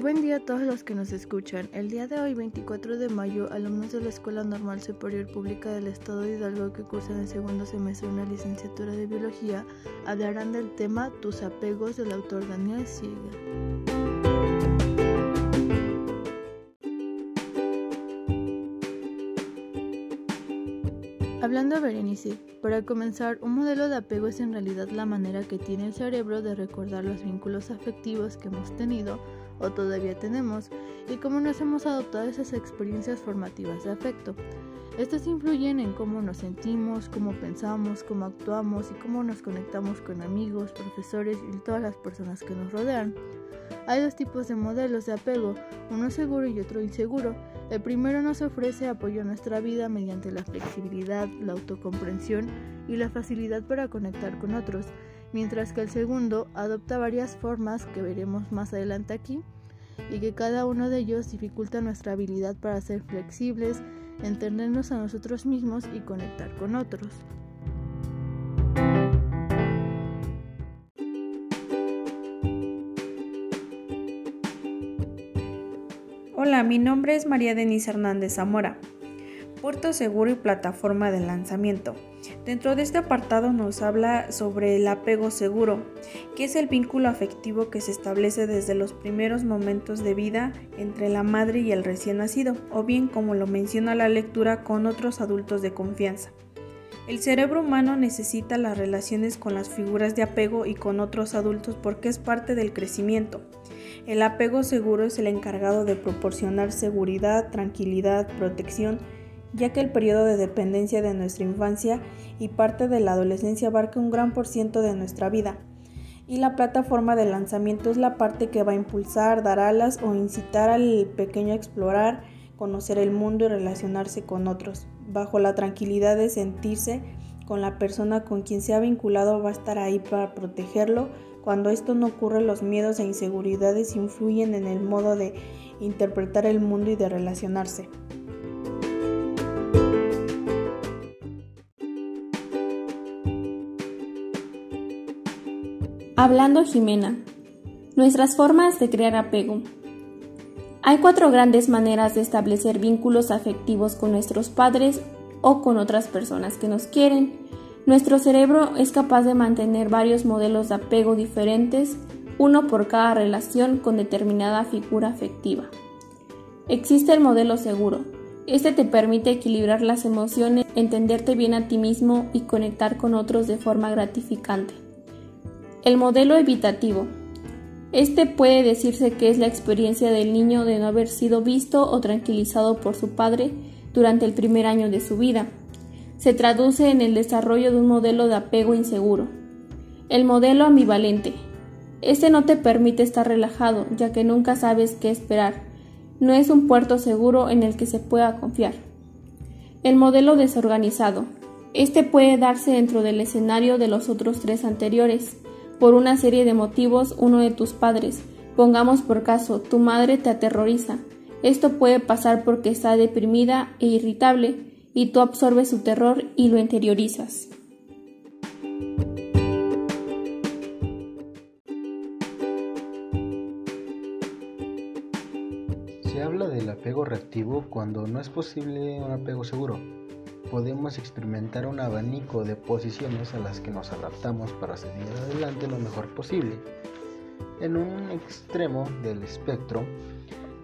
Buen día a todos los que nos escuchan. El día de hoy, 24 de mayo, alumnos de la Escuela Normal Superior Pública del Estado de Hidalgo que cursan el segundo semestre de una licenciatura de Biología hablarán del tema Tus apegos del autor Daniel Siegel. Hablando a Berenice, para comenzar, un modelo de apego es en realidad la manera que tiene el cerebro de recordar los vínculos afectivos que hemos tenido o todavía tenemos y cómo nos hemos adoptado esas experiencias formativas de afecto. Estas influyen en cómo nos sentimos, cómo pensamos, cómo actuamos y cómo nos conectamos con amigos, profesores y todas las personas que nos rodean. Hay dos tipos de modelos de apego, uno seguro y otro inseguro. El primero nos ofrece apoyo a nuestra vida mediante la flexibilidad, la autocomprensión y la facilidad para conectar con otros, mientras que el segundo adopta varias formas que veremos más adelante aquí y que cada uno de ellos dificulta nuestra habilidad para ser flexibles, entendernos a nosotros mismos y conectar con otros. Hola, mi nombre es María Denise Hernández Zamora. Puerto seguro y plataforma de lanzamiento. Dentro de este apartado nos habla sobre el apego seguro, que es el vínculo afectivo que se establece desde los primeros momentos de vida entre la madre y el recién nacido, o bien como lo menciona la lectura con otros adultos de confianza. El cerebro humano necesita las relaciones con las figuras de apego y con otros adultos porque es parte del crecimiento. El apego seguro es el encargado de proporcionar seguridad, tranquilidad, protección, ya que el periodo de dependencia de nuestra infancia y parte de la adolescencia abarca un gran por ciento de nuestra vida. Y la plataforma de lanzamiento es la parte que va a impulsar, dar alas o incitar al pequeño a explorar, conocer el mundo y relacionarse con otros bajo la tranquilidad de sentirse con la persona con quien se ha vinculado va a estar ahí para protegerlo. Cuando esto no ocurre, los miedos e inseguridades influyen en el modo de interpretar el mundo y de relacionarse. Hablando Jimena. Nuestras formas de crear apego. Hay cuatro grandes maneras de establecer vínculos afectivos con nuestros padres o con otras personas que nos quieren. Nuestro cerebro es capaz de mantener varios modelos de apego diferentes, uno por cada relación con determinada figura afectiva. Existe el modelo seguro. Este te permite equilibrar las emociones, entenderte bien a ti mismo y conectar con otros de forma gratificante. El modelo evitativo este puede decirse que es la experiencia del niño de no haber sido visto o tranquilizado por su padre durante el primer año de su vida. Se traduce en el desarrollo de un modelo de apego inseguro. El modelo ambivalente. Este no te permite estar relajado, ya que nunca sabes qué esperar. No es un puerto seguro en el que se pueda confiar. El modelo desorganizado. Este puede darse dentro del escenario de los otros tres anteriores por una serie de motivos uno de tus padres. Pongamos por caso, tu madre te aterroriza. Esto puede pasar porque está deprimida e irritable y tú absorbes su terror y lo interiorizas. Se habla del apego reactivo cuando no es posible un apego seguro podemos experimentar un abanico de posiciones a las que nos adaptamos para seguir adelante lo mejor posible. En un extremo del espectro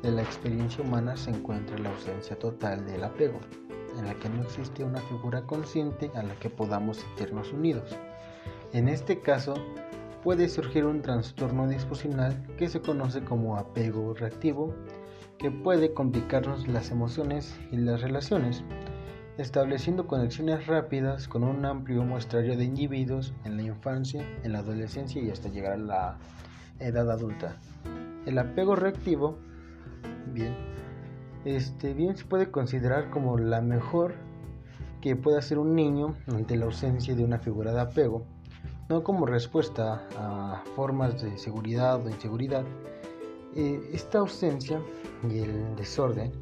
de la experiencia humana se encuentra la ausencia total del apego, en la que no existe una figura consciente a la que podamos sentirnos unidos. En este caso, puede surgir un trastorno disfuncional que se conoce como apego reactivo, que puede complicarnos las emociones y las relaciones estableciendo conexiones rápidas con un amplio muestrario de individuos en la infancia, en la adolescencia y hasta llegar a la edad adulta. El apego reactivo, bien, este, bien se puede considerar como la mejor que puede hacer un niño ante la ausencia de una figura de apego, no como respuesta a formas de seguridad o inseguridad. Eh, esta ausencia y el desorden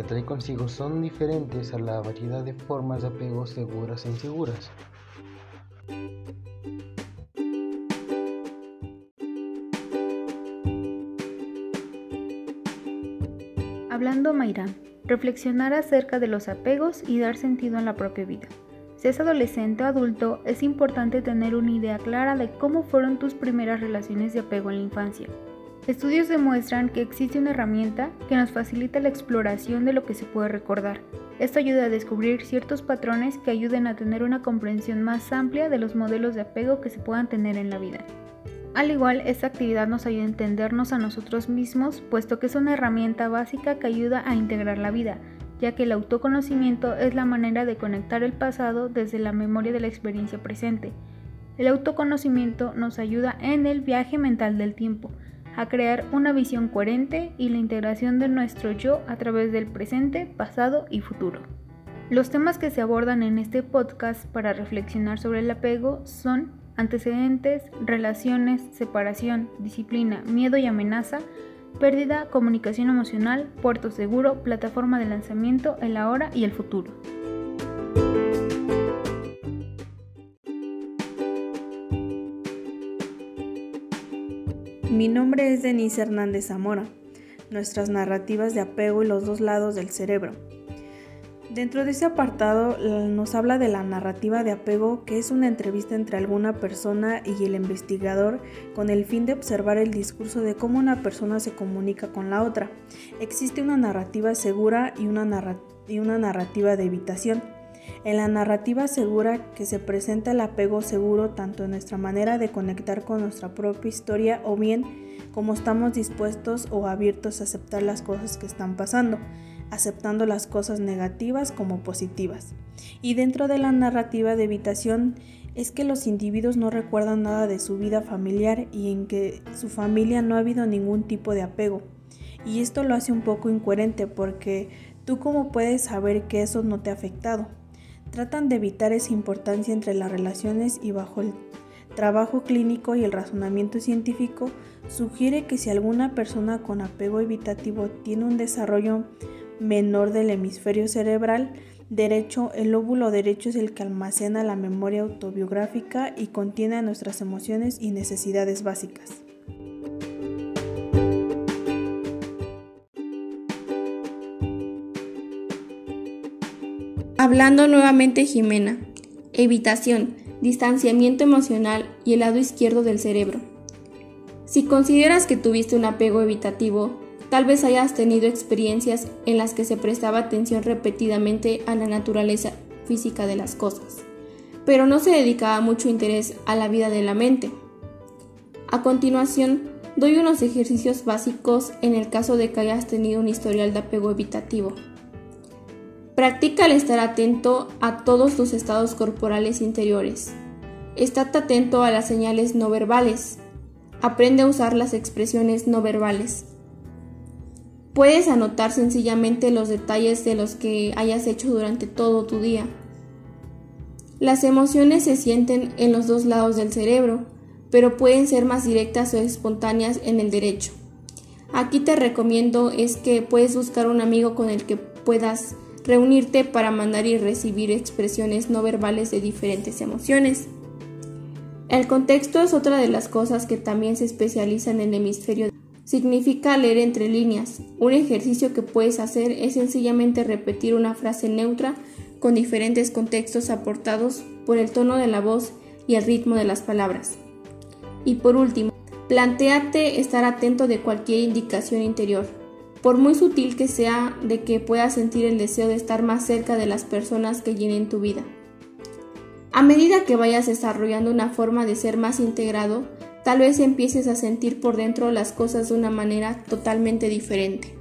que trae consigo son diferentes a la variedad de formas de apego seguras e inseguras. Hablando Mayram, reflexionar acerca de los apegos y dar sentido a la propia vida. Si es adolescente o adulto, es importante tener una idea clara de cómo fueron tus primeras relaciones de apego en la infancia. Estudios demuestran que existe una herramienta que nos facilita la exploración de lo que se puede recordar. Esto ayuda a descubrir ciertos patrones que ayuden a tener una comprensión más amplia de los modelos de apego que se puedan tener en la vida. Al igual, esta actividad nos ayuda a entendernos a nosotros mismos, puesto que es una herramienta básica que ayuda a integrar la vida, ya que el autoconocimiento es la manera de conectar el pasado desde la memoria de la experiencia presente. El autoconocimiento nos ayuda en el viaje mental del tiempo, a crear una visión coherente y la integración de nuestro yo a través del presente, pasado y futuro. Los temas que se abordan en este podcast para reflexionar sobre el apego son antecedentes, relaciones, separación, disciplina, miedo y amenaza, pérdida, comunicación emocional, puerto seguro, plataforma de lanzamiento, el ahora y el futuro. Mi nombre es Denise Hernández Zamora. Nuestras narrativas de apego y los dos lados del cerebro. Dentro de ese apartado nos habla de la narrativa de apego, que es una entrevista entre alguna persona y el investigador con el fin de observar el discurso de cómo una persona se comunica con la otra. Existe una narrativa segura y una, y una narrativa de evitación. En la narrativa segura que se presenta el apego seguro tanto en nuestra manera de conectar con nuestra propia historia o bien como estamos dispuestos o abiertos a aceptar las cosas que están pasando aceptando las cosas negativas como positivas. Y dentro de la narrativa de evitación es que los individuos no recuerdan nada de su vida familiar y en que su familia no ha habido ningún tipo de apego. Y esto lo hace un poco incoherente porque tú cómo puedes saber que eso no te ha afectado. Tratan de evitar esa importancia entre las relaciones y bajo el trabajo clínico y el razonamiento científico sugiere que si alguna persona con apego evitativo tiene un desarrollo menor del hemisferio cerebral derecho, el lóbulo derecho es el que almacena la memoria autobiográfica y contiene nuestras emociones y necesidades básicas. Hablando nuevamente Jimena, evitación, distanciamiento emocional y el lado izquierdo del cerebro. Si consideras que tuviste un apego evitativo, Tal vez hayas tenido experiencias en las que se prestaba atención repetidamente a la naturaleza física de las cosas, pero no se dedicaba mucho interés a la vida de la mente. A continuación, doy unos ejercicios básicos en el caso de que hayas tenido un historial de apego evitativo. Practica el estar atento a todos tus estados corporales interiores. Estate atento a las señales no verbales. Aprende a usar las expresiones no verbales. Puedes anotar sencillamente los detalles de los que hayas hecho durante todo tu día. Las emociones se sienten en los dos lados del cerebro, pero pueden ser más directas o espontáneas en el derecho. Aquí te recomiendo es que puedes buscar un amigo con el que puedas reunirte para mandar y recibir expresiones no verbales de diferentes emociones. El contexto es otra de las cosas que también se especializan en el hemisferio significa leer entre líneas. Un ejercicio que puedes hacer es sencillamente repetir una frase neutra con diferentes contextos aportados por el tono de la voz y el ritmo de las palabras. Y por último, planteate estar atento de cualquier indicación interior, por muy sutil que sea de que puedas sentir el deseo de estar más cerca de las personas que llenen tu vida. A medida que vayas desarrollando una forma de ser más integrado, tal vez empieces a sentir por dentro las cosas de una manera totalmente diferente.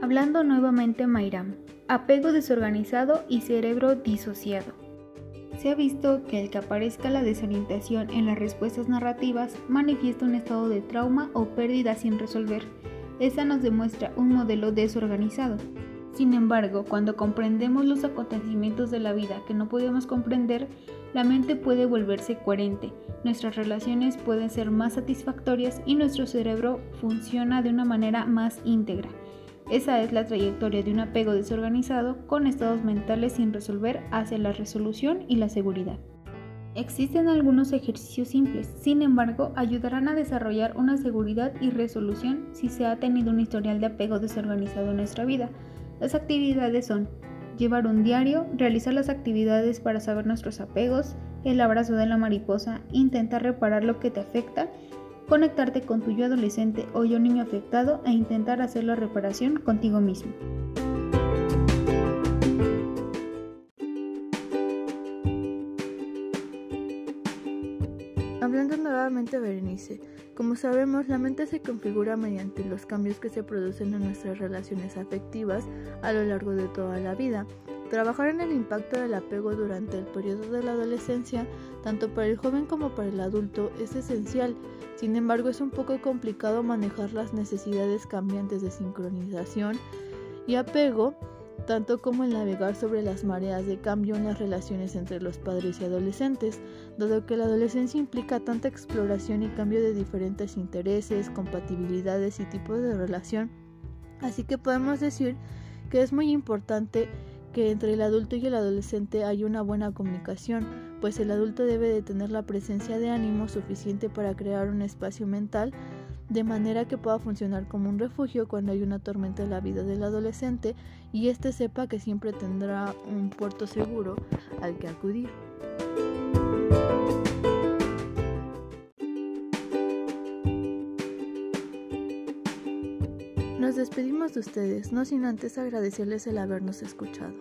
Hablando nuevamente Mayram, apego desorganizado y cerebro disociado. Se ha visto que el que aparezca la desorientación en las respuestas narrativas manifiesta un estado de trauma o pérdida sin resolver. Esta nos demuestra un modelo desorganizado. Sin embargo, cuando comprendemos los acontecimientos de la vida que no podemos comprender, la mente puede volverse coherente, nuestras relaciones pueden ser más satisfactorias y nuestro cerebro funciona de una manera más íntegra. Esa es la trayectoria de un apego desorganizado con estados mentales sin resolver hacia la resolución y la seguridad. Existen algunos ejercicios simples, sin embargo, ayudarán a desarrollar una seguridad y resolución si se ha tenido un historial de apego desorganizado en nuestra vida. Las actividades son llevar un diario, realizar las actividades para saber nuestros apegos, el abrazo de la mariposa, intentar reparar lo que te afecta, conectarte con tu yo adolescente o yo niño afectado e intentar hacer la reparación contigo mismo. Hablando nuevamente Berenice, como sabemos, la mente se configura mediante los cambios que se producen en nuestras relaciones afectivas a lo largo de toda la vida. Trabajar en el impacto del apego durante el periodo de la adolescencia, tanto para el joven como para el adulto, es esencial. Sin embargo, es un poco complicado manejar las necesidades cambiantes de sincronización y apego tanto como el navegar sobre las mareas de cambio en las relaciones entre los padres y adolescentes, dado que la adolescencia implica tanta exploración y cambio de diferentes intereses, compatibilidades y tipos de relación. Así que podemos decir que es muy importante que entre el adulto y el adolescente haya una buena comunicación, pues el adulto debe de tener la presencia de ánimo suficiente para crear un espacio mental de manera que pueda funcionar como un refugio cuando hay una tormenta en la vida del adolescente y éste sepa que siempre tendrá un puerto seguro al que acudir. Despedimos de ustedes, no sin antes agradecerles el habernos escuchado.